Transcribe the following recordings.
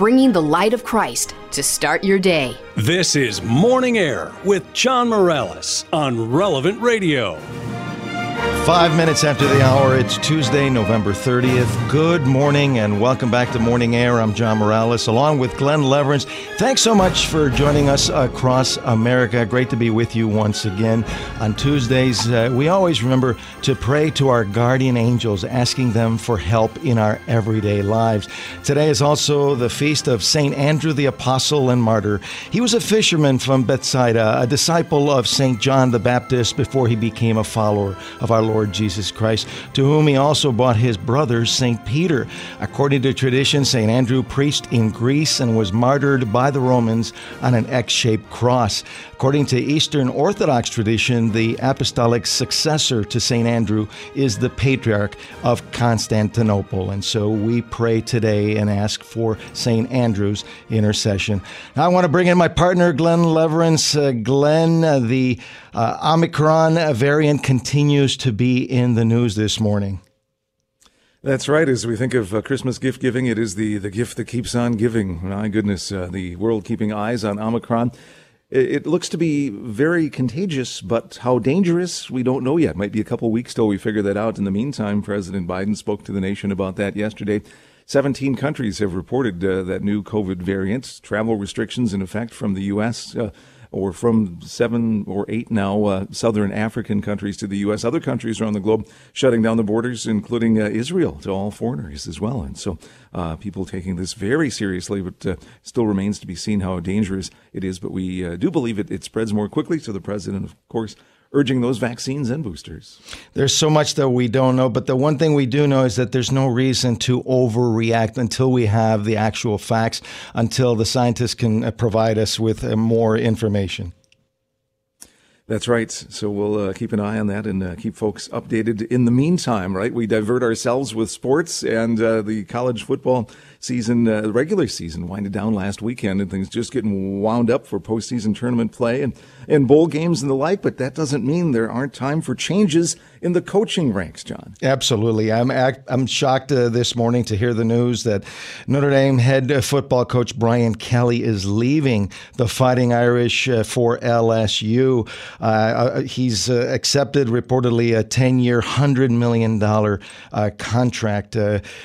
Bringing the light of Christ to start your day. This is Morning Air with John Morales on Relevant Radio. Five minutes after the hour, it's Tuesday, November 30th. Good morning and welcome back to Morning Air. I'm John Morales along with Glen Lewerenz. Thanks so much for joining us across America. Great to be with you once again. On Tuesdays, uh, we always remember to pray to our guardian angels, asking them for help in our everyday lives. Today is also the feast of St. Andrew the Apostle and Martyr. He was a fisherman from Bethsaida, a disciple of St. John the Baptist before he became a follower of our Lord Jesus Christ, to whom he also brought his brother, St. Peter. According to tradition, St. Andrew preached in Greece and was martyred by the Romans on an X shaped cross. According to Eastern Orthodox tradition, the apostolic successor to St. Andrew is the Patriarch of Constantinople. And so we pray today and ask for St. Andrew's intercession. Now, I want to bring in my partner, Glen Lewerenz. Uh, Glen, uh, the uh, Omicron variant continues to be in the news this morning. That's right. As we think of uh, Christmas gift giving, it is the, the gift that keeps on giving. My goodness, uh, the world keeping eyes on Omicron. It, looks to be very contagious, but how dangerous, we don't know yet. Might be a couple weeks till we figure that out. In the meantime, President Biden spoke to the nation about that yesterday. 17 countries have reported uh, that new COVID variant. Travel restrictions in effect from the U.S. Uh, or from seven or eight now uh, southern African countries to the U.S. Other countries around the globe shutting down the borders, including uh, Israel, to all foreigners as well. And so uh, people taking this very seriously, but uh, still remains to be seen how dangerous it is. But we uh, do believe it, it spreads more quickly. So the president, of course, urging those vaccines and boosters. There's so much that we don't know, but the one thing we do know is that there's no reason to overreact until we have the actual facts, until the scientists can uh, provide us with uh, more information. That's right. So we'll uh, keep an eye on that and uh, keep folks updated. In the meantime, right, we divert ourselves with sports and uh, the college football season, uh, regular season, winded down last weekend, and things just getting wound up for postseason tournament play and, and bowl games and the like. But that doesn't mean there aren't time for changes in the coaching ranks, John. Absolutely. I'm I'm shocked uh, this morning to hear the news that Notre Dame head football coach Brian Kelly is leaving the Fighting Irish uh, for LSU. Uh, uh, he's uh, accepted reportedly a 10-year, hundred million dollar contract,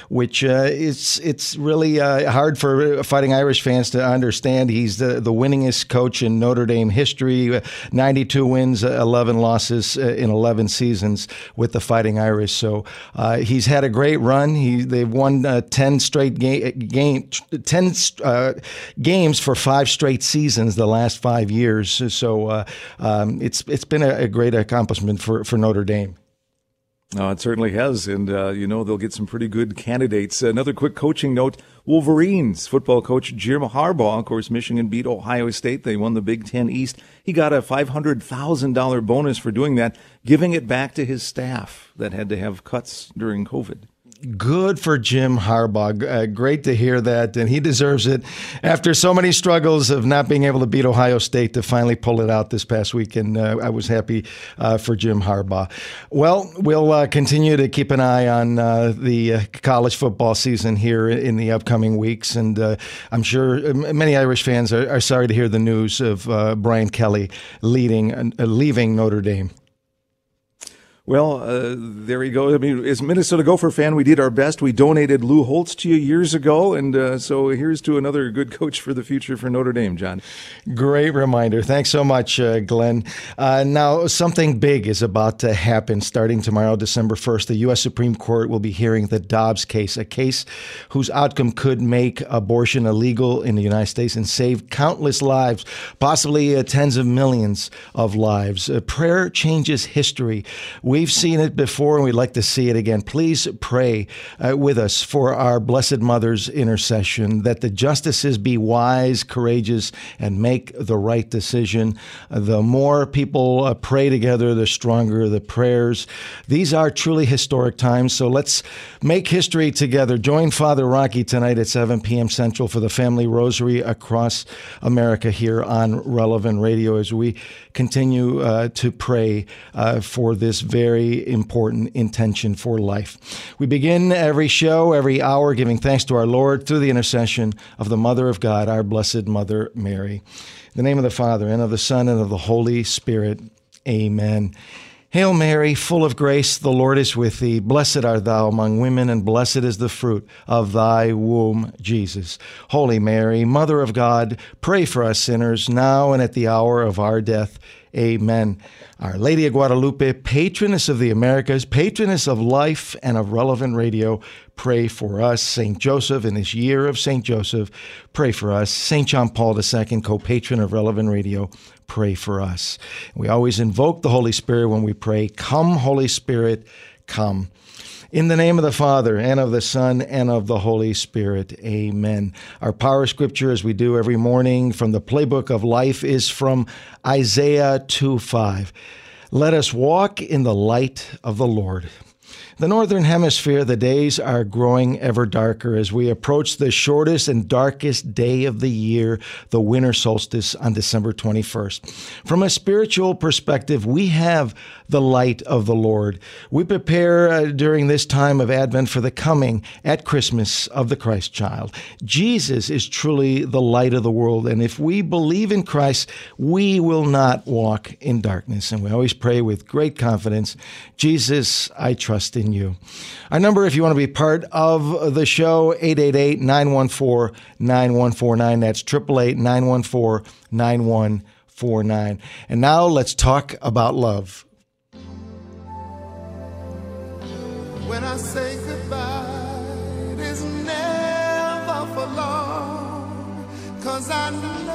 which is it's really uh, hard for Fighting Irish fans to understand. He's the, the winningest coach in Notre Dame history 92 wins, 11 losses uh, in 11 seasons with the Fighting Irish. So uh, he's had a great run. He, they've won uh, 10 straight ga- game, 10 uh, games for five straight seasons the last five years. So uh, um, it's, it's been a, a great accomplishment for, for Notre Dame. Oh, it certainly has. And, uh, you know, they'll get some pretty good candidates. Another quick coaching note Wolverines football coach Jim Harbaugh, of course, Michigan beat Ohio State. They won the Big Ten East. He got a $500,000 bonus for doing that, giving it back to his staff that had to have cuts during COVID good for Jim Harbaugh. Uh, great to hear that, and he deserves it after so many struggles of not being able to beat Ohio State to finally pull it out this past week. And uh, I was happy uh, for Jim Harbaugh. Well, we'll uh, continue to keep an eye on uh, the uh, college football season here in the upcoming weeks, and I'm sure many Irish fans are, are, sorry to hear the news of Brian Kelly leading leaving Notre Dame. Well, uh, there you go. I mean, as Minnesota Gopher fan, we did our best. We donated Lou Holtz to you years ago, and uh, so here's to another good coach for the future for Notre Dame, John. Great reminder. Thanks so much, uh, Glen. Uh, now, something big is about to happen starting tomorrow, December 1st. The U.S. Supreme Court will be hearing the Dobbs case, a case whose outcome could make abortion illegal in the United States and save countless lives, possibly uh, tens of millions of lives. Uh, prayer changes history We've seen it before and we'd like to see it again. Please pray uh, with us for our Blessed Mother's intercession that the justices be wise, courageous, and make the right decision. Uh, the more people uh, pray together, the stronger the prayers. These are truly historic times, so let's make history together. Join Father Rocky tonight at 7 p.m. Central for the Family Rosary across America here on Relevant Radio as we continue uh, to pray uh, for this very important intention for life. We begin every show, every hour, giving thanks to our Lord through the intercession of the Mother of God, our Blessed Mother Mary. In the name of the Father, and of the Son, and of the Holy Spirit. Amen. Hail Mary, full of grace, the Lord is with thee. Blessed art thou among women, and blessed is the fruit of thy womb, Jesus. Holy Mary, Mother of God, pray for us sinners, now and at the hour of our death. Amen. Our Lady of Guadalupe, patroness of the Americas, patroness of life and of relevant radio, pray for us. St. Joseph, in this year of St. Joseph, pray for us. St. John Paul II, co patron of relevant radio, pray for us. We always invoke the Holy Spirit when we pray, Come, Holy Spirit, come. In the name of the Father, and of the Son, and of the Holy Spirit. Amen. Our power scripture, as we do every morning from the playbook of life, is from Isaiah 2 5. Let us walk in the light of the Lord. The Northern Hemisphere, the days are growing ever darker as we approach the shortest and darkest day of the year, the winter solstice on December 21st. From a spiritual perspective, we have the light of the Lord. We prepare uh, during this time of Advent for the coming at Christmas of the Christ child. Jesus is truly the light of the world, and if we believe in Christ, we will not walk in darkness. And we always pray with great confidence Jesus, I trust in you. Our number, if you want to be part of the show, 888 914 9149. That's 888 914 9149. And now let's talk about love. When I say goodbye, it is never for long. Cause I know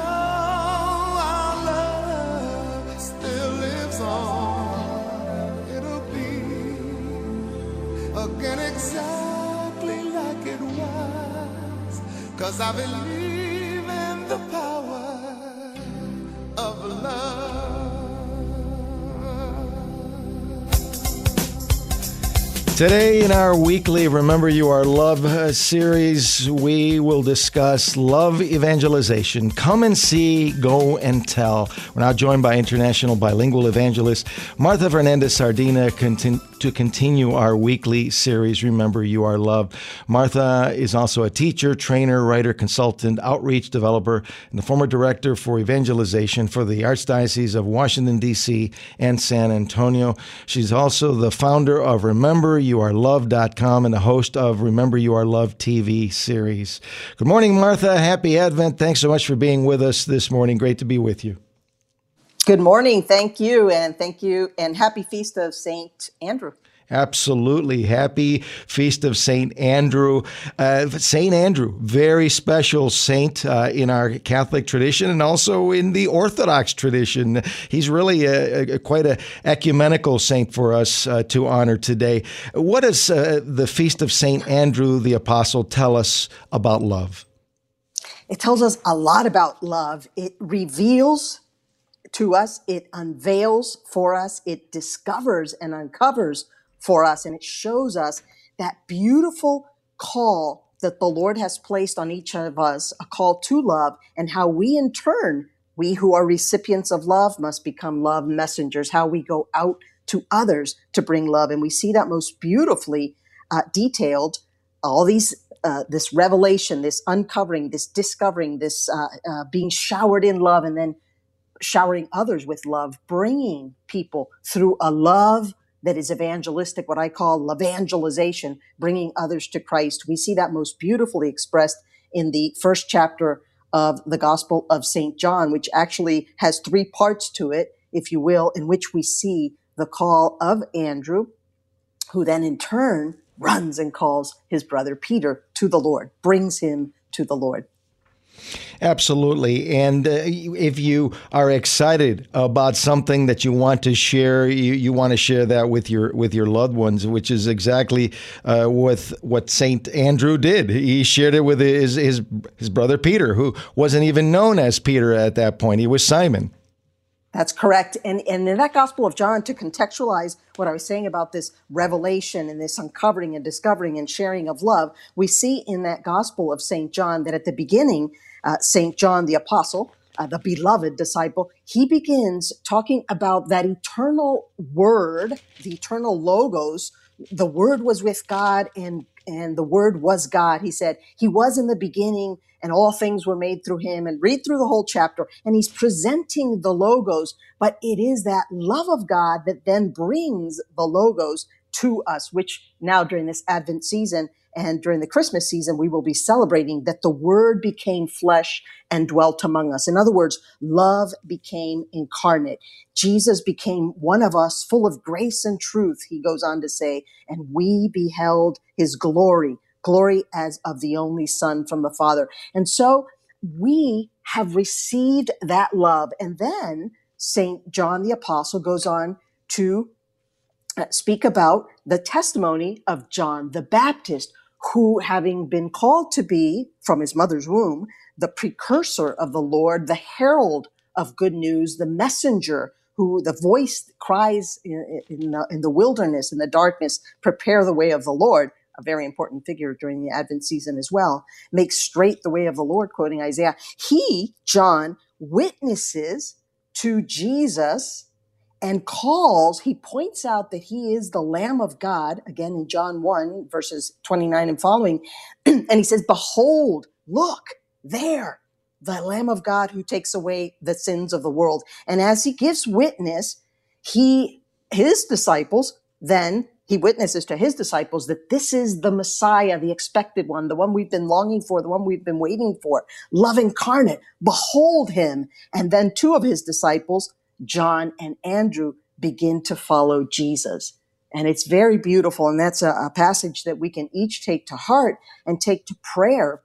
again exactly like it was. Cause I believe in the power Today, in our weekly Remember You Are Love uh, series, we will discuss love evangelization. Come and see, go and tell. We're now joined by international bilingual evangelist Martha Fernandez Sardina to continue our weekly series, Remember You Are Love. Martha is also a teacher, trainer, writer, consultant, outreach developer, and the former director for evangelization for the Archdiocese of Washington, D.C. and San Antonio. She's also the founder of RememberYouAreLove.com and the host of Remember You Are Love TV series. Good morning, Martha. Happy Advent. Thanks so much for being with us this morning. Great to be with you. Good morning. Thank you. And thank you. And happy feast of St. Andrew. Absolutely. Happy Feast of St. Andrew. Uh, St. Andrew, very special saint uh, in our Catholic tradition and also in the Orthodox tradition. He's really a, a, quite an ecumenical saint for us uh, to honor today. What does uh, the Feast of St. Andrew the Apostle tell us about love? It tells us a lot about love. It reveals to us, it unveils for us, it discovers and uncovers for us, and it shows us that beautiful call that the Lord has placed on each of us, a call to love, and how we in turn, we who are recipients of love must become love messengers, how we go out to others to bring love. And we see that most beautifully uh, detailed, all these uh, this revelation, this uncovering, this discovering, this uh, uh, being showered in love, and then showering others with love, bringing people through a love that is evangelistic, what I call evangelization, bringing others to Christ. We see that most beautifully expressed in the first chapter of the Gospel of St. John, which actually has three parts to it, if you will, in which we see the call of Andrew, who then in turn runs and calls his brother Peter to the Lord, brings him to the Lord. Absolutely. And uh, if you are excited about something that you want to share, you, you want to share that with your with your loved ones, which is exactly uh, with what Saint Andrew did. He shared it with his, his his brother Peter, who wasn't even known as Peter at that point. He was Simon. That's correct. And, and in that Gospel of John, to contextualize what I was saying about this revelation and this uncovering and discovering and sharing of love, we see in that Gospel of St. John that at the beginning, uh, St. John the Apostle, uh, the beloved disciple, he begins talking about that eternal word, the eternal logos. The word was with God and and the word was God. He said, He was in the beginning and all things were made through him. And read through the whole chapter. And he's presenting the logos, but it is that love of God that then brings the logos to us, which now during this Advent season and during the Christmas season, we will be celebrating that the word became flesh and dwelt among us. In other words, love became incarnate. Jesus became one of us, full of grace and truth, he goes on to say, and we beheld his glory, glory as of the only Son from the Father. And so we have received that love. And then St. John the Apostle goes on to Uh, speak about the testimony of John the Baptist, who, having been called to be from his mother's womb, the precursor of the Lord, the herald of good news, the messenger who the voice cries in, in, the, in the wilderness, in the darkness, prepare the way of the Lord, a very important figure during the Advent season as well, makes straight the way of the Lord, quoting Isaiah. He, John, witnesses to Jesus and calls, he points out that he is the Lamb of God, again in John 1, verses 29 and following. and he says, Behold, look, there, the Lamb of God who takes away the sins of the world. And as he gives witness, he, his disciples, then he witnesses to his disciples that this is the Messiah, the expected one, the one we've been longing for, the one we've been waiting for, love incarnate. Behold him. And then two of his disciples, John and Andrew begin to follow Jesus. And it's very beautiful. And that's a, a, passage that we can each take to heart and take to prayer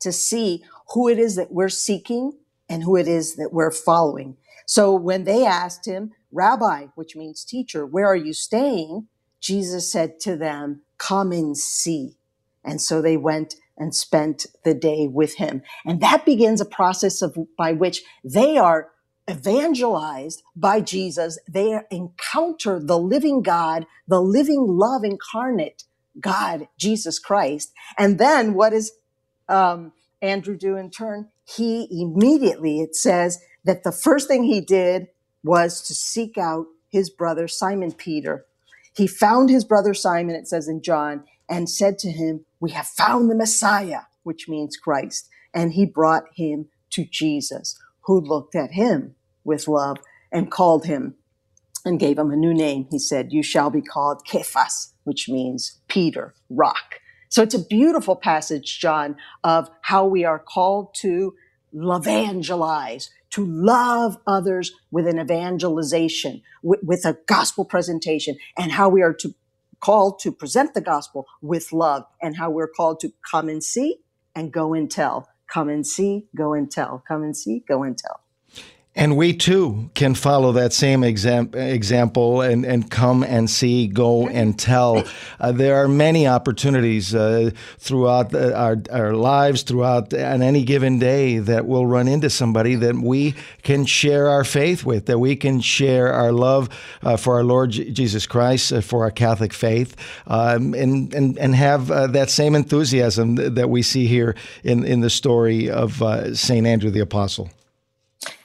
to see who it is that we're seeking and who it is that we're following. So when they asked him, Rabbi, which means teacher, where are you staying? Jesus said to them, come and see. And so they went and spent the day with him. And that begins a process of by which they are evangelized by Jesus, they encounter the living God, the living love incarnate God, Jesus Christ. And then what does um, Andrew do in turn? He immediately, it says that the first thing he did was to seek out his brother Simon Peter. He found his brother Simon, it says in John, and said to him, We have found the Messiah, which means Christ. And he brought him to Jesus who looked at him with love and called him and gave him a new name. He said, You shall be called Kephas, which means Peter, rock. So it's a beautiful passage, John, of how we are called to evangelize, to love others with an evangelization, with, with a gospel presentation, and how we are to called to present the gospel with love, and how we're called to come and see and go and tell. Come and see, go and tell. Come and see, go and tell. And we too can follow that same exam- example and, and come and see, go and tell. Uh, there are many opportunities uh, throughout the, our, our lives, throughout on any given day, that we'll run into somebody that we can share our faith with, that we can share our love uh, for our Lord J- Jesus Christ, uh, for our Catholic faith, um, and, and, and have uh, that same enthusiasm that we see here in, in the story of uh, St. Andrew the Apostle.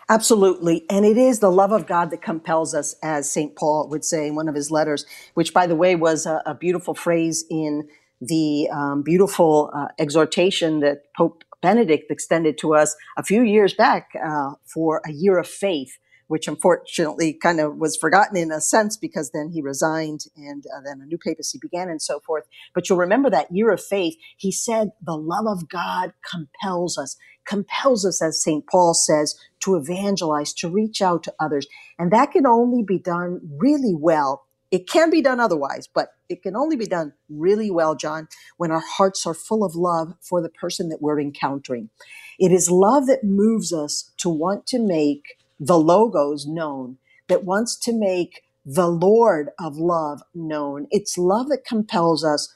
Absolutely. And it is the love of God that compels us, as St. Paul would say in one of his letters, which, by the way, was a, a beautiful phrase in the um, beautiful uh, exhortation that Pope Benedict extended to us a few years back uh, for a year of faith which unfortunately kind of was forgotten in a sense because then he resigned and uh, then a new papacy began and so forth. But you'll remember that year of faith. He said, the love of God compels us, compels us, as St. Paul says, to evangelize, to reach out to others. And that can only be done really well It can be done otherwise, but it can only be done really well, John, when our hearts are full of love for the person that we're encountering. It is love that moves us to want to make the logos known, that wants to make the Lord of love known. It's love that compels us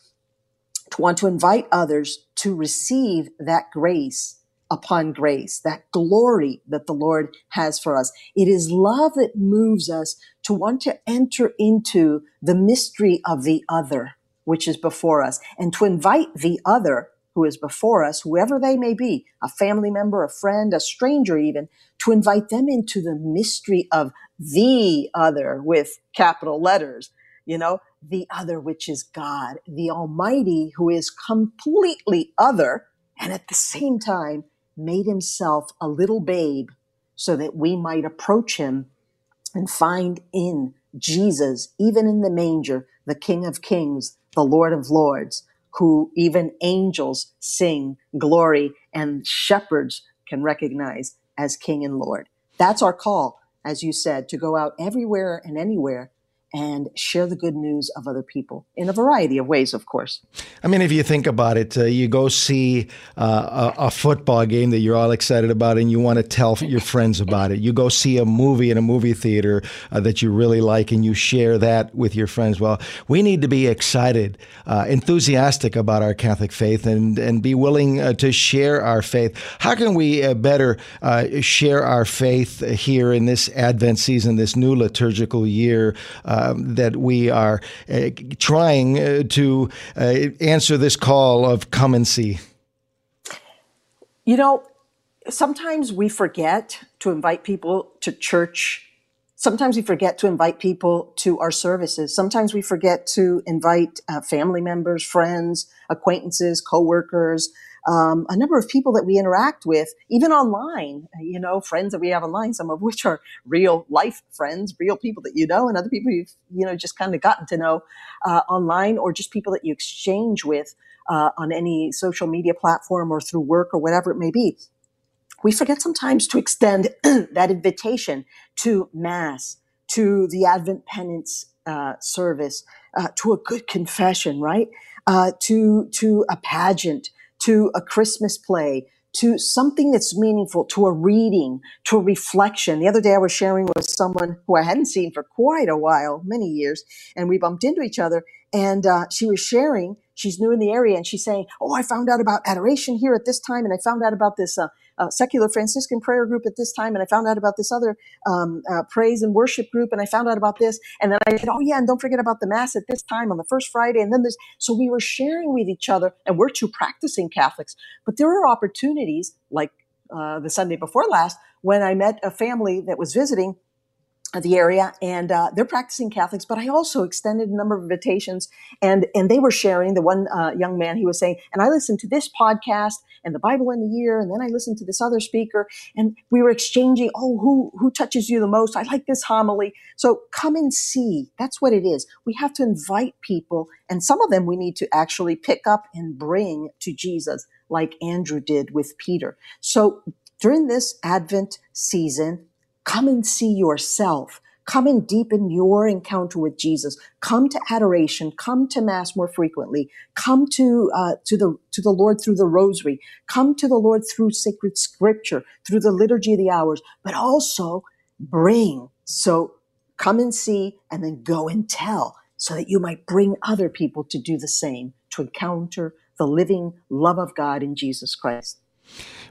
to want to invite others to receive that grace upon grace, that glory that the Lord has for us. It is love that moves us to want to enter into the mystery of the other, which is before us, and to invite the other who is before us, whoever they may be, a family member, a friend, a stranger even, to invite them into the mystery of the other with capital letters, you know, the other, which is God, the Almighty, who is completely other and at the same time made himself a little babe so that we might approach him and find in Jesus, even in the manger, the King of Kings, the Lord of Lords, who even angels sing glory and shepherds can recognize as King and Lord. That's our call, as you said, to go out everywhere and anywhere and share the good news of other people in a variety of ways, of course. I mean, if you think about it, uh, you go see uh, a, a, football game that you're all excited about and you want to tell your friends about it. You go see a movie in a movie theater uh, that you really like and you share that with your friends. Well, we need to be excited, uh, enthusiastic about our Catholic faith and, and be willing uh, to share our faith. How can we uh, better share our faith here in this Advent season, this new liturgical year? Um, that we are uh, trying uh, to uh, answer this call of come and see? You know, sometimes we forget to invite people to church. Sometimes we forget to invite people to our services. Sometimes we forget to invite uh, family members, friends, acquaintances, coworkers, um, a number of people that we interact with, even online, you know, friends that we have online, some of which are real life friends, real people that you know, and other people you've, you know, just kind of gotten to know uh, online or just people that you exchange with uh, on any social media platform or through work or whatever it may be. We forget sometimes to extend that invitation to Mass, to the Advent penance uh, service, uh, to a good confession, right? Uh, to to a pageant, to a Christmas play, to something that's meaningful, to a reading, to a reflection. The other day I was sharing with someone who I hadn't seen for quite a while, many years, and we bumped into each other. And uh, she was sharing, she's new in the area, and she's saying, Oh, I found out about adoration here at this time, and I found out about this uh, uh, secular Franciscan prayer group at this time, and I found out about this other um, uh, praise and worship group, and I found out about this, and then I said, oh yeah, and don't forget about the mass at this time on the first Friday, and then there's so we were sharing with each other, and we're two practicing Catholics, but there are opportunities like uh, the Sunday before last when I met a family that was visiting the area and uh, they're practicing catholics but i also extended a number of invitations and and they were sharing the one uh, young man he was saying and i listened to this podcast and the bible in the year and then i listened to this other speaker and we were exchanging oh who who touches you the most? I like this homily so come and see. That's what it is. We have to invite people and some of them we need to actually pick up and bring to jesus like andrew did with peter. So during this advent season Come and see yourself. Come and deepen your encounter with Jesus. Come to adoration. Come to Mass more frequently. Come to uh, to the to the Lord through the Rosary. Come to the Lord through sacred Scripture, through the Liturgy of the Hours. But also bring. So come and see, and then go and tell, so that you might bring other people to do the same, to encounter the living love of God in Jesus Christ.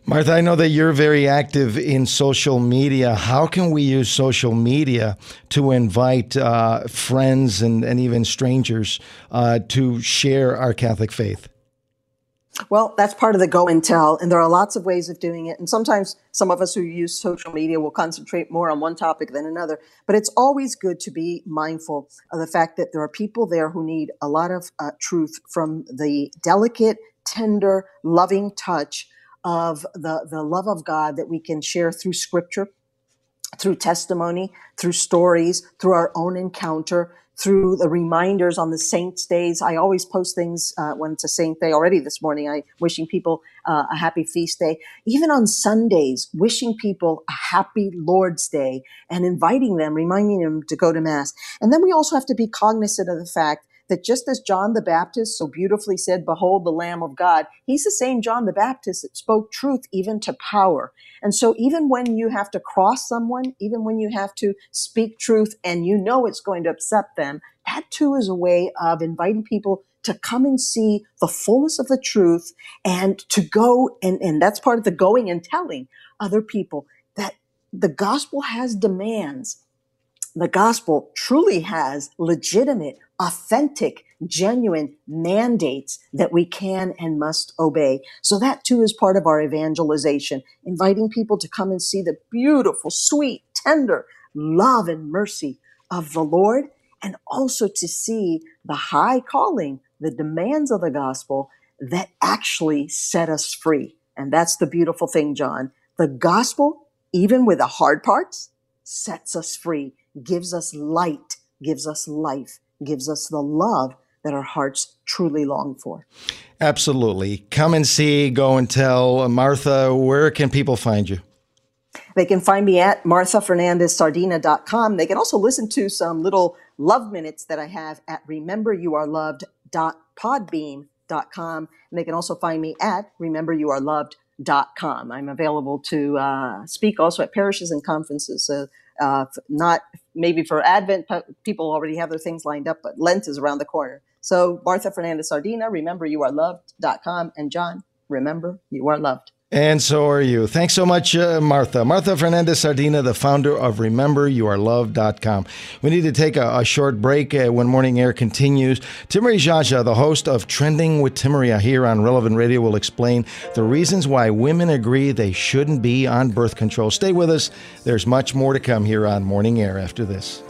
Martha, I know that you're very active in social media. How can we use social media to invite uh, friends and, and even strangers uh, to share our Catholic faith? Well, that's part of the go and tell, and there are lots of ways of doing it. And sometimes some of us who use social media will concentrate more on one topic than another. But it's always good to be mindful of the fact that there are people there who need a lot of uh, truth from the delicate, tender, loving touch of the, the love of God that we can share through scripture through testimony, through stories, through our own encounter, through the reminders on the saints' days. I always post things uh, when it's a saint day. Already this morning, I wishing people uh, a happy feast day. Even on Sundays, wishing people a happy Lord's Day and inviting them, reminding them to go to mass. And then we also have to be cognizant of the fact that just as John the Baptist so beautifully said, Behold the Lamb of God, he's the same John the Baptist that spoke truth even to power. And so even when you have to cross someone, even when you have to speak truth and you know it's going to upset them, that too is a way of inviting people to come and see the fullness of the truth and to go and, and that's part of the going and telling other people that the gospel has demands the gospel truly has legitimate, authentic, genuine mandates that we can and must obey. So that too is part of our evangelization, inviting people to come and see the beautiful, sweet, tender love and mercy of the Lord and also to see the high calling, the demands of the gospel that actually set us free. And that's the beautiful thing, John. The gospel, even with the hard parts, sets us free gives us light, gives us life, gives us the love that our hearts truly long for. Absolutely. Come and see, go and tell. Martha, where can people find you? They can find me at marthafernandezsardina.com. They can also listen to some little love minutes that I have at rememberyouareloved.podbean.com. And they can also find me at rememberyouareloved.com. I'm available to uh, speak also at parishes and conferences. So uh, not maybe for Advent, people already have their things lined up, but Lent is around the corner. So Martha Fernandez Sardina, remember you are loved.com. And John, remember you are loved. And so are you. Thanks so much, uh, Martha. Martha Fernandez Sardina, the founder of RememberYouAreLoved.com. We need to take a, a short break uh, when Morning Air continues. Timmerie Geagea, the host of Trending with Timmerie here on Relevant Radio, will explain the reasons why women agree they shouldn't be on birth control. Stay with us. There's much more to come here on Morning Air after this.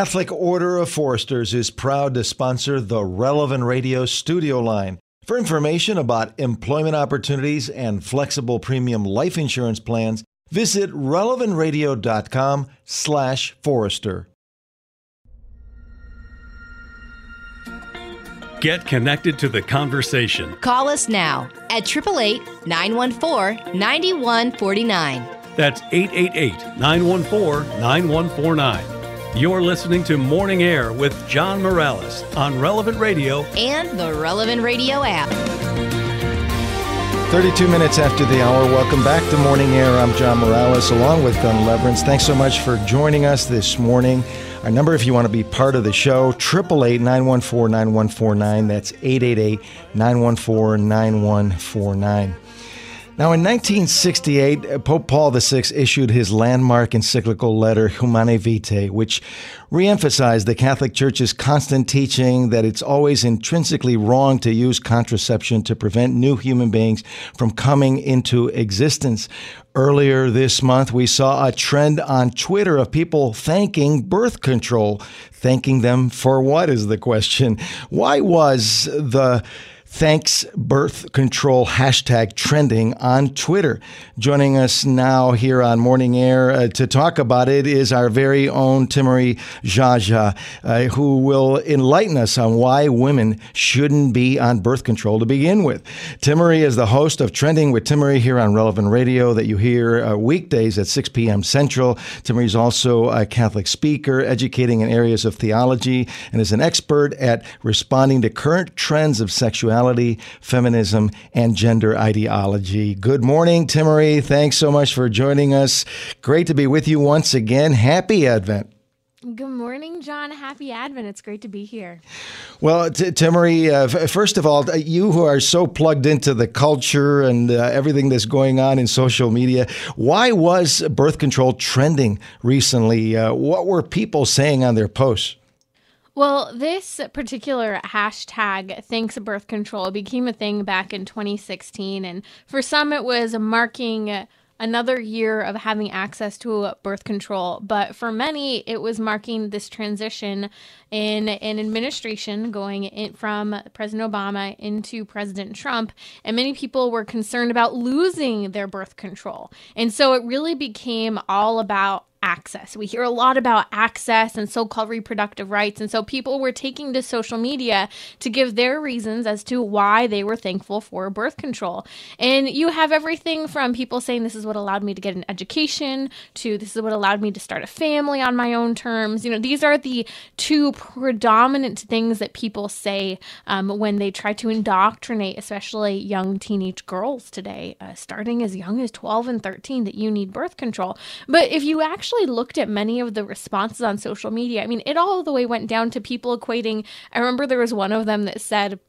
Catholic Order of Foresters is proud to sponsor the Relevant Radio studio line. For information about employment opportunities and flexible premium life insurance plans, visit relevantradio.com slash forester. Get connected to the conversation. Call us now at 888 914 9149. That's 888 914 9149. You're listening to Morning Air with John Morales on Relevant Radio and the Relevant Radio app. 32 minutes after the hour. Welcome back to Morning Air. I'm John Morales along with Glen Lewerenz. Thanks so much for joining us this morning. Our number, if you want to be part of the show, 888 914 9149. That's 888 914 9149. Now, in 1968, uh, Pope Paul VI issued his landmark encyclical letter, Humanae Vitae, which reemphasized the Catholic Church's constant teaching that it's always intrinsically wrong to use contraception to prevent new human beings from coming into existence. Earlier this month, we saw a trend on Twitter of people thanking birth control. Thanking them for what is the question? Why was the Thanks Birth Control hashtag trending on Twitter. Joining us now here on Morning Air uh, to talk about it is our very own Timmerie Geagea, uh, who will enlighten us on why women shouldn't be on birth control to begin with. Timmerie is the host of Trending with Timmerie here on Relevant Radio that you hear uh, weekdays at 6 p.m. Central. Timmerie is also a Catholic speaker, educating in areas of theology, and is an expert at responding to current trends of sexuality sexuality, feminism, and gender ideology. Good morning, Timmerie. Thanks so much for joining us. Great to be with you once again. Happy Advent. Good morning, John. Happy Advent. It's great to be here. Well, T- Timmerie, uh, f- first of all, you who are so plugged into the culture and uh, everything that's going on in social media, why was birth control trending recently? Uh, what were people saying on their posts? Well, this particular hashtag, thanks birth control, became a thing back in 2016. And for some, it was marking another year of having access to birth control. But for many, it was marking this transition in an administration going in from President Obama into President Trump. And many people were concerned about losing their birth control. And so it really became all about access. We hear a lot about access and so called reproductive rights. And so people were taking to social media to give their reasons as to why they were thankful for birth control. And you have everything from people saying this is what allowed me to get an education to this is what allowed me to start a family on my own terms. You know, these are the two predominant things that people say um, when they try to indoctrinate, especially young teenage girls today, uh, starting as young as 12 and 13, that you need birth control. But if you actually actually looked at many of the responses on social media, I mean, it all the way went down to people equating. I remember there was one of them that said,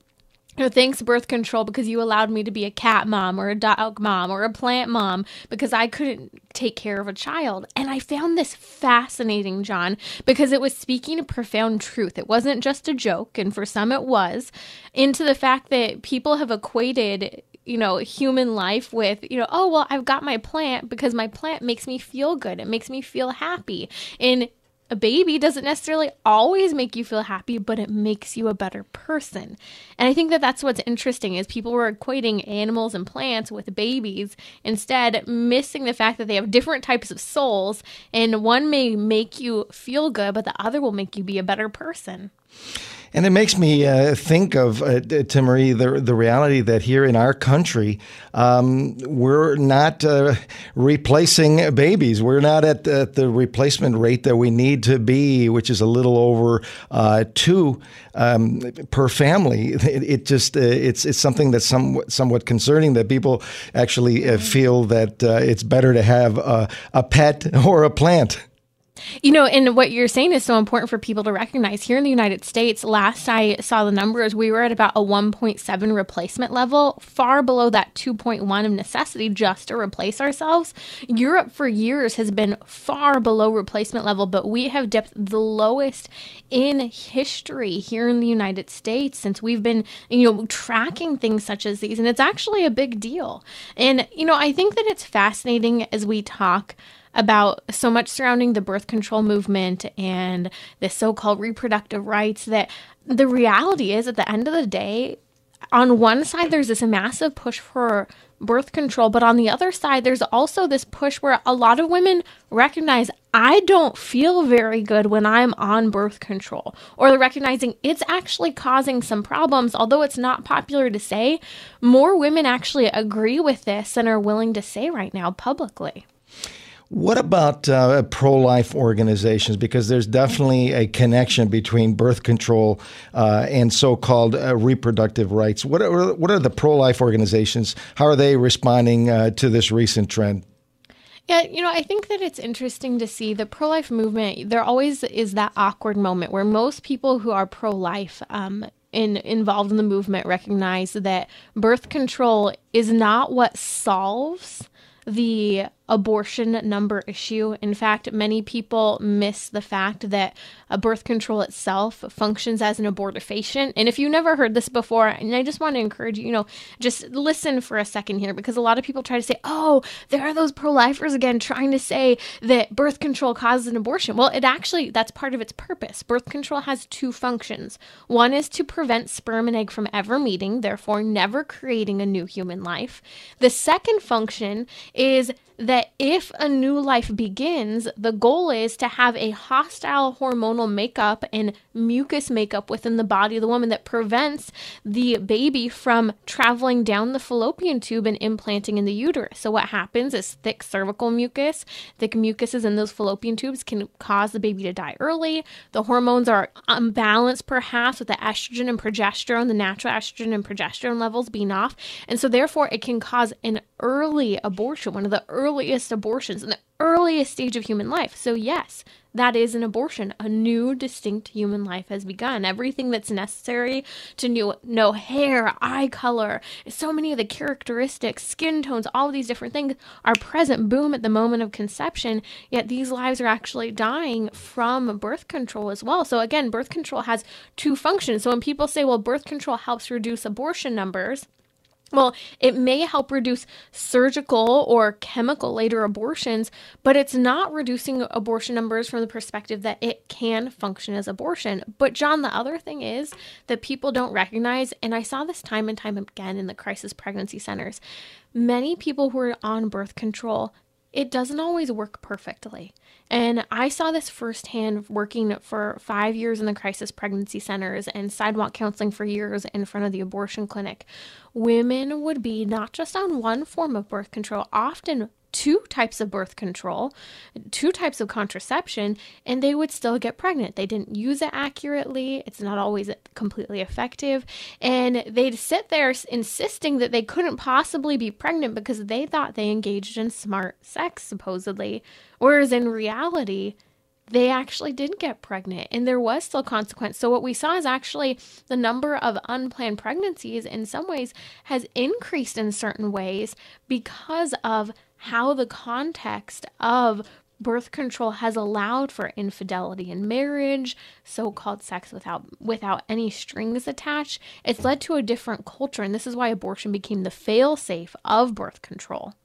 you thanks birth control because you allowed me to be a cat mom or a dog mom or a plant mom because I couldn't take care of a child. And I found this fascinating, John, because it was speaking a profound truth. It wasn't just a joke, and for some it was, into the fact that people have equated you know, human life with, you know, oh, well, I've got my plant because my plant makes me feel good. It makes me feel happy. And a baby doesn't necessarily always make you feel happy, but it makes you a better person. And I think that that's what's interesting is people were equating animals and plants with babies, instead missing the fact that they have different types of souls and one may make you feel good, but the other will make you be a better person. And it makes me uh, think of, uh, Timmerie, the, the reality that here in our country, um, we're not uh, replacing babies. We're not at the, at the, replacement rate that we need to be, which is a little over uh, two um, per family. It, it just uh, it's it's something that's somewhat somewhat concerning that people actually uh, feel that it's better to have a, a pet or a plant. You know, and what you're saying is so important for people to recognize. Here in the United States, last I saw the numbers, we were at about a 1.7 replacement level, far below that 2.1 of necessity just to replace ourselves. Europe for years has been far below replacement level, but we have dipped the lowest in history here in the United States since we've been, you know, tracking things such as these. And it's actually a big deal. And, you know, I think that it's fascinating as we talk about so much surrounding the birth control movement and the so called reproductive rights that the reality is, at the end of the day, on one side, there's this massive push for birth control, but on the other side, there's also this push where a lot of women recognize I don't feel very good when I'm on birth control, or they're recognizing it's actually causing some problems. Although it's not popular to say, more women actually agree with this and are willing to say right now publicly. What about uh, pro life organizations? Because there's definitely a connection between birth control uh, and so called uh, reproductive rights. What are, what are the pro life organizations? How are they responding uh, to this recent trend? Yeah, you know, I think that it's interesting to see the pro life movement. There always is that awkward moment where most people who are pro life, um, in, involved in the movement recognize that birth control is not what solves the abortion number issue. In fact, many people miss the fact that birth control itself functions as an abortifacient. And if you never heard this before, and I just want to encourage you, you know, just listen for a second here because a lot of people try to say, oh, there are those pro lifers again trying to say that birth control causes an abortion. Well, it actually, that's part of its purpose. Birth control has two functions one is to prevent sperm and egg from ever meeting, therefore, never creating a new human life. The second function is that if a new life begins, the goal is to have a hostile hormonal makeup and mucus makeup within the body of the woman that prevents the baby from traveling down the fallopian tube and implanting in the uterus. So, what happens is thick cervical mucus, thick mucuses in those fallopian tubes can cause the baby to die early. The hormones are unbalanced, perhaps, with the estrogen and progesterone, the natural estrogen and progesterone levels being off. And so, therefore, it can cause an early abortion, one of the earliest abortions in the earliest stage of human life. So, yes, that is an abortion. A new, distinct human life has begun. Everything that's necessary to know, know hair, eye color, so many of the characteristics, skin tones, all of these different things are present, boom, at the moment of conception. Yet these lives are actually dying from birth control as well. So, again, birth control has two functions. So, when people say, well, birth control helps reduce abortion numbers, well, it may help reduce surgical or chemical later abortions, but it's not reducing abortion numbers from the perspective that it can function as abortion. But, John, the other thing is that people don't recognize, and I saw this time and time again in the crisis pregnancy centers, many people who are on birth control it doesn't always work perfectly. And I saw this firsthand working for five years in the crisis pregnancy centers and sidewalk counseling for years in front of the abortion clinic. Women would be not just on one form of birth control, often two types of birth control, two types of contraception, and they would still get pregnant. They didn't use it accurately, it's not always completely effective, and they'd sit there insisting that they couldn't possibly be pregnant because they thought they engaged in smart sex, supposedly. Whereas in reality, they actually did get pregnant and there was still consequence. So what we saw is actually the number of unplanned pregnancies in some ways has increased in certain ways because of how the context of birth control has allowed for infidelity in marriage, so-called sex without without any strings attached. It's led to a different culture and this is why abortion became the fail-safe of birth control.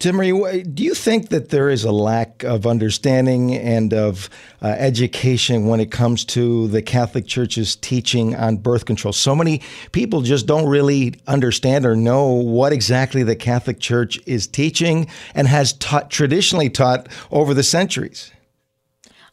Timmerie, do you think that there is a lack of understanding and of uh, education when it comes to the Catholic Church's teaching on birth control? So many people just don't really understand or know what exactly the Catholic Church is teaching and has taught, traditionally taught over the centuries.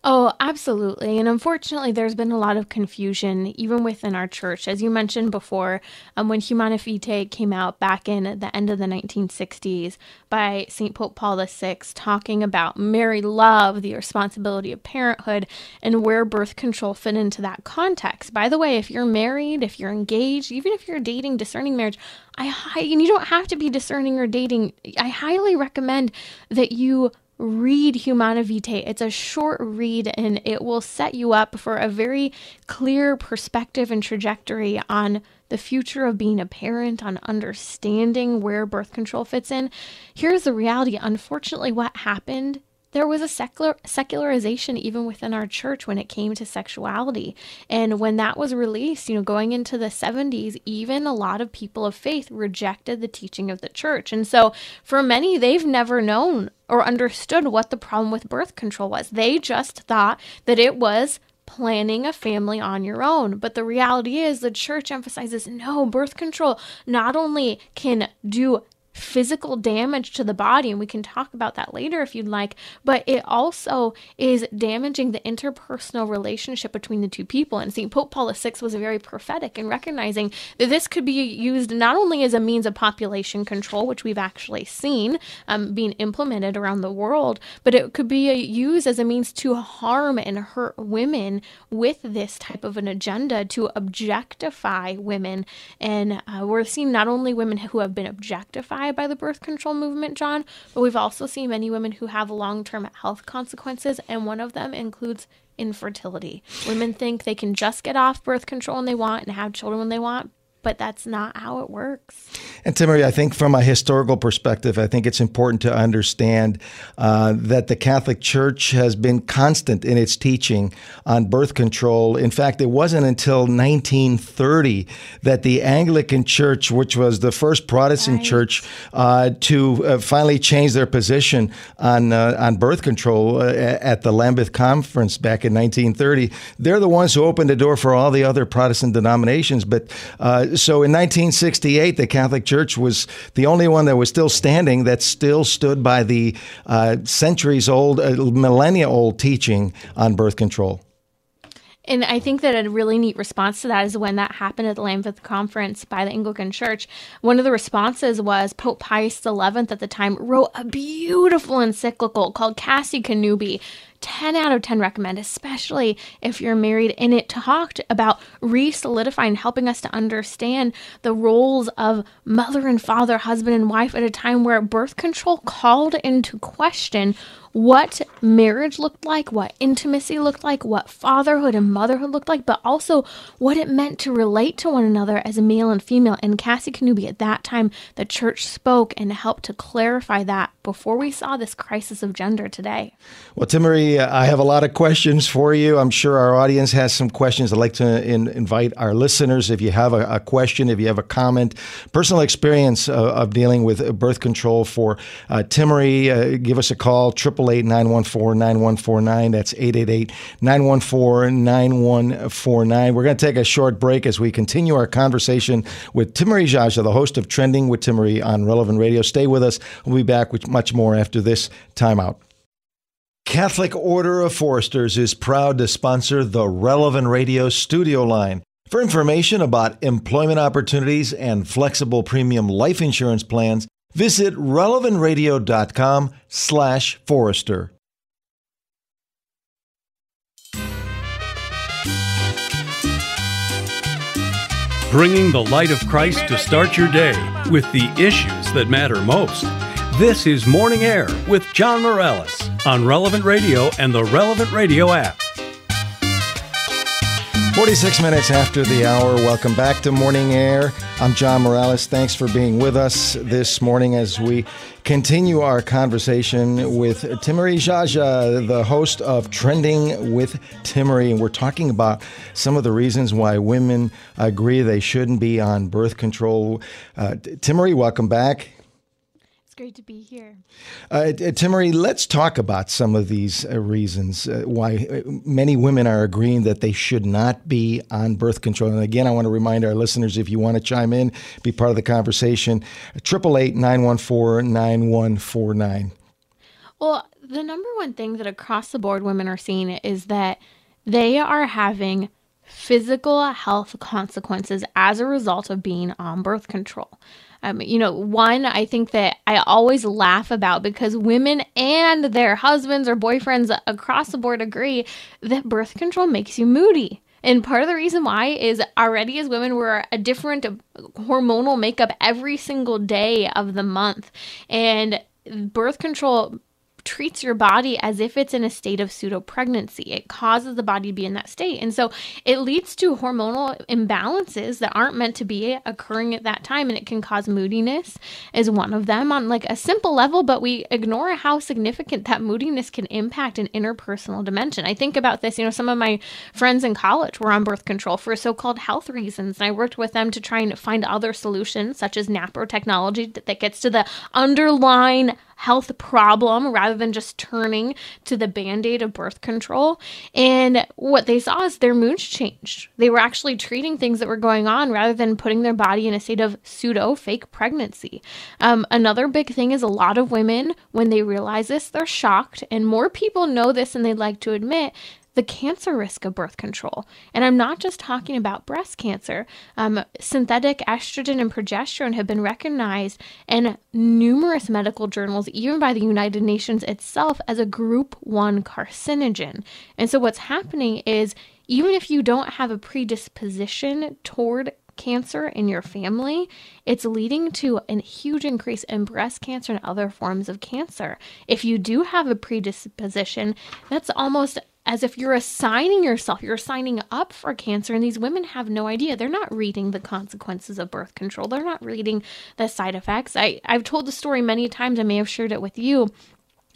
Oh, absolutely. And unfortunately, there's been a lot of confusion even within our church. As you mentioned before, um, when Humanae Vitae came out back in the end of the 1960s by St. Pope Paul VI, talking about married love, the responsibility of parenthood, and where birth control fit into that context. By the way, if you're married, if you're engaged, even if you're dating discerning marriage, I and you don't have to be discerning or dating. I highly recommend that you read Humanae Vitae. It's a short read and it will set you up for a very clear perspective and trajectory on the future of being a parent, on understanding where birth control fits in. Here's the reality unfortunately, what happened there was a secular secularization even within our church when it came to sexuality. And when that was released, you know, going into the 70s, even a lot of people of faith rejected the teaching of the church. And so for many, they've never known or understood what the problem with birth control was. They just thought that it was planning a family on your own. But the reality is, the church emphasizes no, birth control not only can do physical damage to the body, and we can talk about that later if you'd like, but it also is damaging the interpersonal relationship between the two people. And St. Pope Paul VI was very prophetic in recognizing that this could be used not only as a means of population control, which we've actually seen um, being implemented around the world, but it could be used as a means to harm and hurt women with this type of an agenda to objectify women. And uh, we're seeing not only women who have been objectified by the birth control movement, John, but we've also seen many women who have long term health consequences, and one of them includes infertility. Women think they can just get off birth control when they want and have children when they want, but that's not how it works. And Timmerie, I think from a historical perspective, I think it's important to understand uh, that the Catholic Church has been constant in its teaching on birth control. In fact, it wasn't until 1930 that the Anglican Church, which was the first Protestant right. church uh, to uh, finally change their position on uh, on birth control uh, at the Lambeth Conference back in 1930, they're the ones who opened the door for all the other Protestant denominations. But so in 1968, the Catholic Church was the only one that was still standing that still stood by the uh, centuries old, uh, millennia old teaching on birth control. And I think that a really neat response to that is when that happened at the Lambeth Conference by the Anglican Church. One of the responses was Pope Pius XI at the time wrote a beautiful encyclical called Casti Connubii, 10 out of 10 recommend, especially if you're married. And it talked about re solidifying, helping us to understand the roles of mother and father, husband and wife at a time where birth control called into question what marriage looked like, what intimacy looked like, what fatherhood and motherhood looked like, but also what it meant to relate to one another as a male and female. And Casti Connubii at that time, the church spoke and helped to clarify that before we saw this crisis of gender today. Well, Timmerie, I have a lot of questions for you. I'm sure our audience has some questions. I'd like to in, invite our listeners, if you have a, a, question, if you have a comment, personal experience of, of dealing with birth control for uh, uh, give us a call, triple 888-914-9149. That's 888-914-9149. We're going to take a short break as we continue our conversation with Timmerie Geagea, the host of Trending with Timmerie on Relevant Radio. Stay with us. We'll be back with much more after this timeout. Catholic Order of Foresters is proud to sponsor the Relevant Radio studio line. For information about employment opportunities and flexible premium life insurance plans, Visit relevantradio.com slash Forester. Bringing the light of Christ to start your day with the issues that matter most. This is Morning Air with John Morales on Relevant Radio and the Relevant Radio app. 46 minutes after the hour. Welcome back to Morning Air. I'm John Morales. Thanks for being with us this morning as we continue our conversation with Timmerie Geagea, the host of Trending with Timmerie. And we're talking about some of the reasons why women agree they shouldn't be on birth control. Uh, Timmerie, welcome back great to be here. Uh, Timmerie, let's talk about some of these uh, reasons uh, why uh, many women are agreeing that they should not be on birth control. And again, I want to remind our listeners if you want to chime in, be part of the conversation, 888 914 9149. Well, the number one thing that across the board women are seeing is that they are having physical health consequences as a result of being on birth control. Um, you know, one I think that I always laugh about because women and their husbands or boyfriends across the board agree that birth control makes you moody. And part of the reason why is already as women, we're a different hormonal makeup every single day of the month. And birth control treats your body as if it's in a state of pseudo pregnancy. It causes the body to be in that state. And so it leads to hormonal imbalances that aren't meant to be occurring at that time. And it can cause moodiness, is one of them on like a simple level, but we ignore how significant that moodiness can impact an interpersonal dimension. I think about this, you know, some of my friends in college were on birth control for so called health reasons. And I worked with them to try and find other solutions, such as NAPRO technology that gets to the underlying health problem rather than just turning to the band aid of birth control. And what they saw is their moods changed. They were actually treating things that were going on rather than putting their body in a state of pseudo fake pregnancy. Um, another big thing is a lot of women, when they realize this, they're shocked. And more people know this than they'd like to admit the cancer risk of birth control. And I'm not just talking about breast cancer. Um, synthetic estrogen and progesterone have been recognized in numerous medical journals, even by the United Nations itself, as a group 1 carcinogen. And so what's happening is even if you don't have a predisposition toward cancer in your family, it's leading to a huge increase in breast cancer and other forms of cancer. If you do have a predisposition, that's almost as if you're assigning yourself, you're signing up for cancer. And these women have no idea. They're not reading the consequences of birth control, they're not reading the side effects. I, I've told the story many times, I may have shared it with you.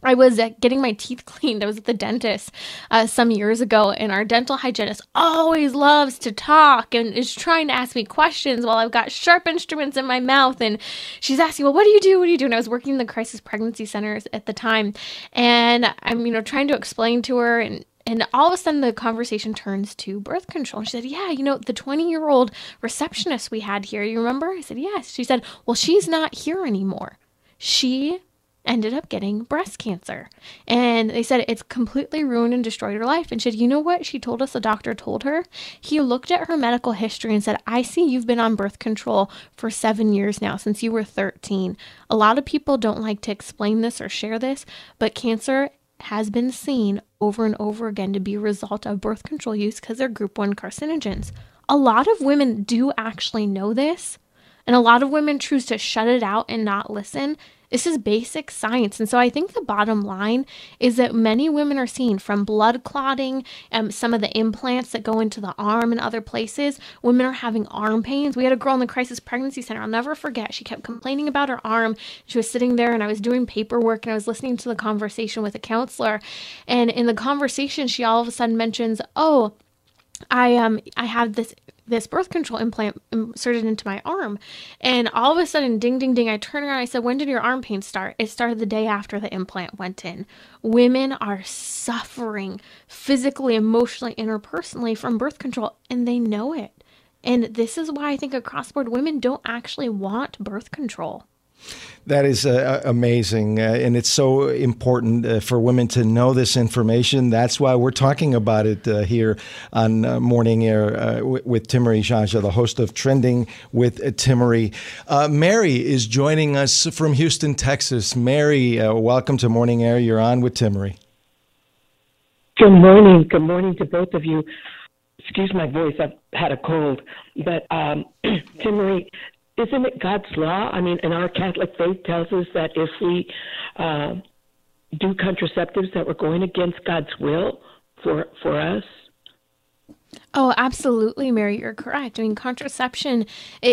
I was uh, getting my teeth cleaned. I was at the dentist uh, some years ago, and our dental hygienist always loves to talk and is trying to ask me questions while I've got sharp instruments in my mouth. And she's asking, "Well, what do you do? What do you do?" And I was working in the crisis pregnancy centers at the time, and I'm, you know, trying to explain to her and and all of a sudden, the conversation turns to birth control. And she said, Yeah, you know, the 20 year old receptionist we had here, you remember? I said, Yes. She said, Well, she's not here anymore. She ended up getting breast cancer. And they said it's completely ruined and destroyed her life. And she said, You know what? She told us the doctor told her. He looked at her medical history and said, I see you've been on birth control for seven years now, since you were 13. A lot of people don't like to explain this or share this, but cancer has been seen over and over again to be a result of birth control use because they're group 1 carcinogens. A lot of women do actually know this, and a lot of women choose to shut it out and not listen this is basic science. And so I think the bottom line is that many women are seeing from blood clotting, and um, some of the implants that go into the arm and other places. Women are having arm pains. We had a girl in the crisis pregnancy center. I'll never forget. She kept complaining about her arm. She was sitting there and I was doing paperwork and I was listening to the conversation with a counselor. And in the conversation, she all of a sudden mentions, Oh, I um I have this this birth control implant inserted into my arm. And all of a sudden, ding, ding, ding, I turn around. I said, When did your arm pain start? It started the day after the implant went in. Women are suffering physically, emotionally, interpersonally from birth control, and they know it. And this is why I think across board women don't actually want birth control. That is uh, amazing, uh, and it's so important uh, for women to know this information. That's why we're talking about it uh, here on uh, Morning Air uh, w- with Timmerie Geagea, the host of Trending with Timmerie. Mary is joining us from Houston, Texas. Mary, welcome to Morning Air. You're on with Timmerie. Good morning. Good morning to both of you. Excuse my voice. I've had a cold, but um, Timmerie, isn't it God's law? I mean, and our Catholic faith tells us that if we uh, do contraceptives, that we're going against God's will for for us. Oh, absolutely, Mary. You're correct. I mean, contraception it,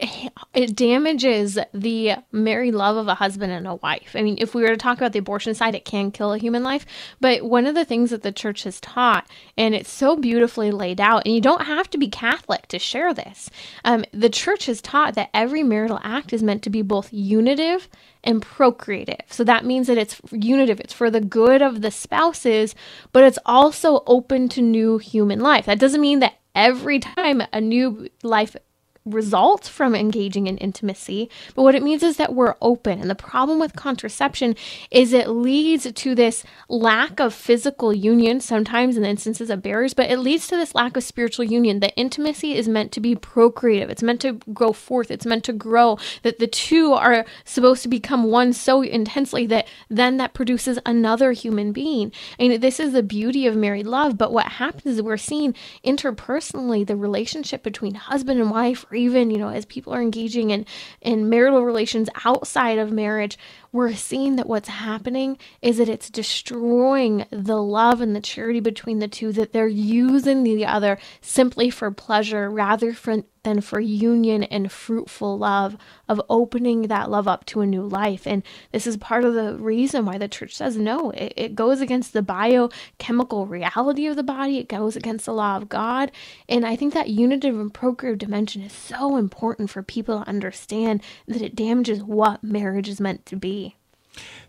it it damages the married love of a husband and a wife. I mean, if we were to talk about the abortion side, it can kill a human life. But one of the things that the church has taught, and it's so beautifully laid out, and you don't have to be Catholic to share this. Um, the church has taught that every marital act is meant to be both unitive and procreative. So that means that it's unitive, it's for the good of the spouses, but it's also open to new human life. That doesn't mean that every time a new life results from engaging in intimacy, but what it means is that we're open. And the problem with contraception is it leads to this lack of physical union, sometimes in instances of barriers, but it leads to this lack of spiritual union. The intimacy is meant to be procreative, it's meant to go forth, it's meant to grow, that the two are supposed to become one so intensely that then that produces another human being. And this is the beauty of married love, but what happens is we're seeing interpersonally the relationship between husband and wife or even, you know, as people are engaging in, in marital relations outside of marriage, we're seeing that what's happening is that it's destroying the love and the charity between the two, that they're using the other simply for pleasure rather for, than for union and fruitful love, of opening that love up to a new life. And this is part of the reason why the church says no. It, it goes against the biochemical reality of the body, it goes against the law of God. And I think that unitive and procreative dimension is so important for people to understand that it damages what marriage is meant to be.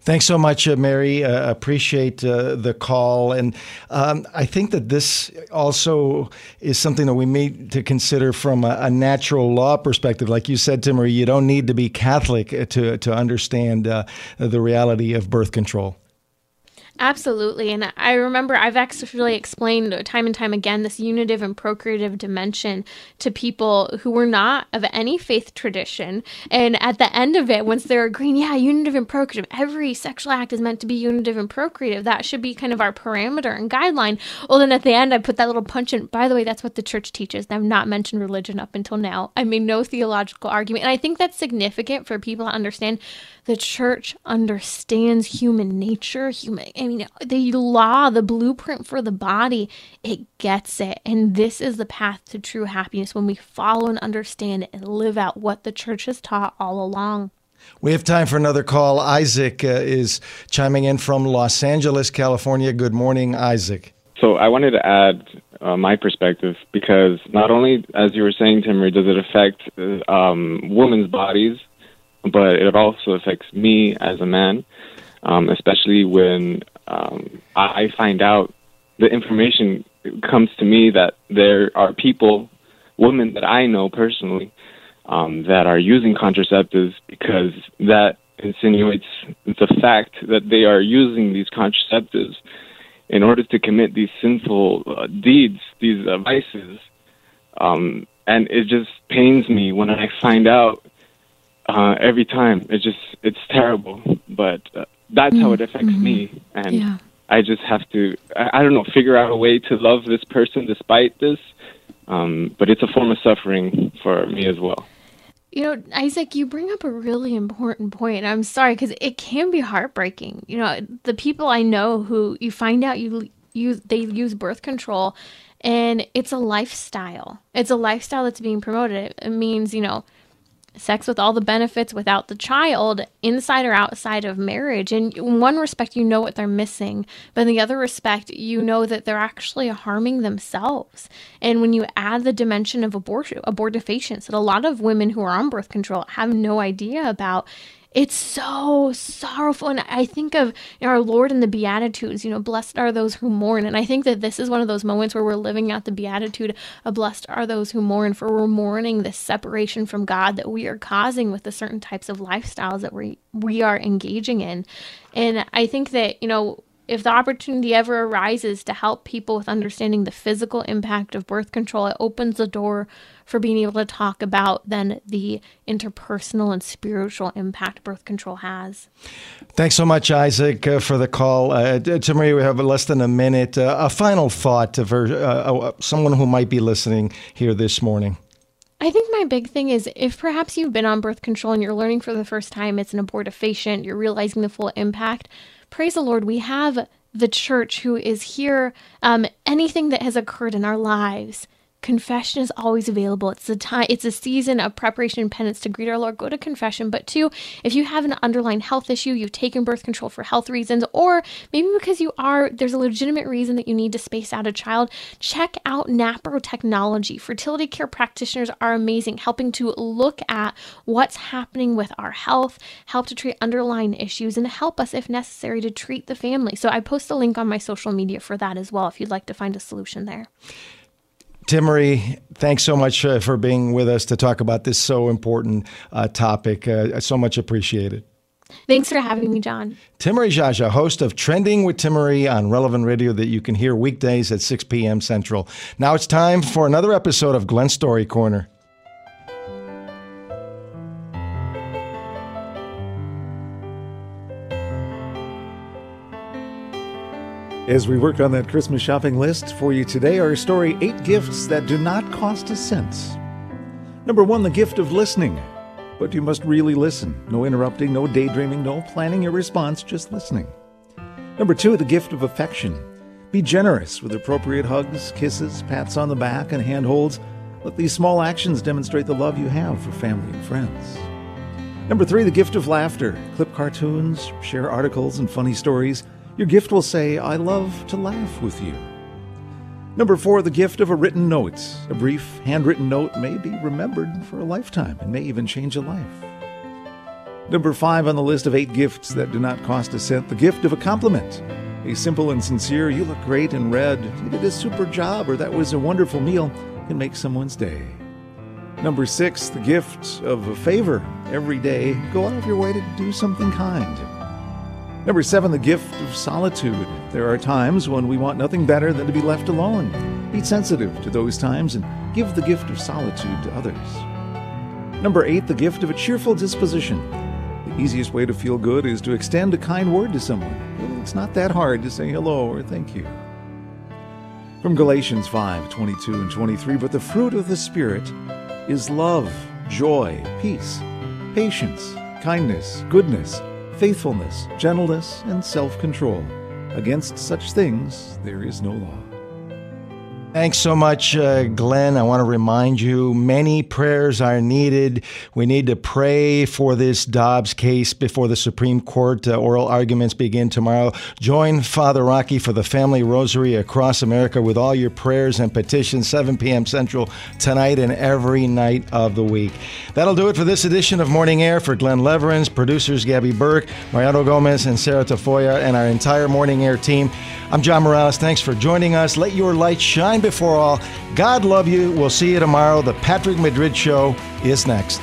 Thanks so much, uh, Mary. Uh, appreciate uh, the call, and um, I think that this also is something that we need to consider from a, a natural law perspective. Like you said, Timmerie, you don't need to be Catholic to to understand uh, the reality of birth control. Absolutely. And I remember I've actually explained time and time again this unitive and procreative dimension to people who were not of any faith tradition. And at the end of it, once they're agreeing, yeah, unitive and procreative, every sexual act is meant to be unitive and procreative. That should be kind of our parameter and guideline. Well, then at the end, I put that little punch in. By the way, that's what the church teaches. I've not mentioned religion up until now. I made no theological argument. And I think that's significant for people to understand the church understands human nature, human, I mean, the law, the blueprint for the body, it gets it. And this is the path to true happiness when we follow and understand and live out what the church has taught all along. We have time for another call. Isaac uh, is chiming in from Los Angeles, California. Good morning, Isaac. So I wanted to add uh, my perspective because not only, as you were saying, Timmerie, does it affect um, women's bodies, but it also affects me as a man, um, especially when um, I find out the information comes to me that there are people, women that I know personally, um, that are using contraceptives because that insinuates the fact that they are using these contraceptives in order to commit these sinful uh, deeds, these uh, vices. Um, and it just pains me when I find out uh, every time. It's just it's terrible, but uh, that's mm-hmm. how it affects mm-hmm. me. And yeah. I just have to, I, I don't know, figure out a way to love this person despite this. Um, but it's a form of suffering for me as well. You know, Isaac, you bring up a really important point. I'm sorry because it can be heartbreaking. You know, the people I know who you find out you use they use birth control, and it's a lifestyle. It's a lifestyle that's being promoted. It means you know sex with all the benefits without the child inside or outside of marriage. And in one respect you know what they're missing but in the other respect you know that they're actually harming themselves. And when you add the dimension of abortion abortifacients that a lot of women who are on birth control have no idea about it's so sorrowful. And I think of you know, our Lord in the Beatitudes, you know, blessed are those who mourn. And I think that this is one of those moments where we're living out the Beatitude of blessed are those who mourn, for we're mourning this separation from God that we are causing with the certain types of lifestyles that we, we are engaging in. And I think that, you know, if the opportunity ever arises to help people with understanding the physical impact of birth control, it opens the door for being able to talk about then the interpersonal and spiritual impact birth control has. Thanks so much, Isaac, uh, for the call. Uh, Marie, we have less than a minute. Uh, a final thought for uh, uh, someone who might be listening here this morning. I think my big thing is if perhaps you've been on birth control and you're learning for the first time it's an abortifacient, you're realizing the full impact praise the Lord, we have the church who is here. Um, anything that has occurred in our lives, confession is always available. It's a time, it's a season of preparation and penance to greet our Lord. Go to confession. But two, if you have an underlying health issue, you've taken birth control for health reasons, or maybe because you are, there's a legitimate reason that you need to space out a child, check out NAPRO technology. Fertility care practitioners are amazing, helping to look at what's happening with our health, help to treat underlying issues, and help us, if necessary, to treat the family. So I post a link on my social media for that as well if you'd like to find a solution there. Timmerie, thanks so much uh, for being with us to talk about this so important uh, topic. Uh, so much appreciated. Thanks for having me, John. Timmerie Geagea, host of Trending with Timmerie on Relevant Radio that you can hear weekdays at 6 p.m. Central. Now it's time for another episode of Glen Story Corner. As we work on that Christmas shopping list for you today, our story Eight Gifts That Do Not Cost a Cent. Number one, the gift of listening. But you must really listen. No interrupting, no daydreaming, no planning your response, just listening. Number two, the gift of affection. Be generous with appropriate hugs, kisses, pats on the back, and handholds. Let these small actions demonstrate the love you have for family and friends. Number three, the gift of laughter. Clip cartoons, share articles and funny stories. Your gift will say, I love to laugh with you. Number four, the gift of a written note. A brief, handwritten note may be remembered for a lifetime and may even change a life. Number five on the list of eight gifts that do not cost a cent, the gift of a compliment. A simple and sincere, you look great in red, you did a super job, or that was a wonderful meal can make someone's day. Number six, the gift of a favor. Every day, go out of your way to do something kind. Number seven, the gift of solitude. There are times when we want nothing better than to be left alone. Be sensitive to those times and give the gift of solitude to others. Number eight, the gift of a cheerful disposition. The easiest way to feel good is to extend a kind word to someone. It's not that hard to say hello or thank you. From Galatians 5 22 and 23, but the fruit of the Spirit is love, joy, peace, patience, kindness, goodness faithfulness, gentleness, and self control. Against such things there is no law. Thanks so much, uh, Glen. I want to remind you many prayers are needed. We need to pray for this Dobbs case before the Supreme Court. Uh, oral arguments begin tomorrow. Join Father Rocky for the Family Rosary across America with all your prayers and petitions, 7 p.m. Central tonight and every night of the week. That'll do it for this edition of Morning Air. For Glen Lewerenz, producers Gabby Burke, Mariano Gomez, and Sarah Tafoya, and our entire Morning Air team, I'm John Morales. Thanks for joining us. Let your light shine before all. God love you. We'll see you tomorrow. The Patrick Madrid Show is next.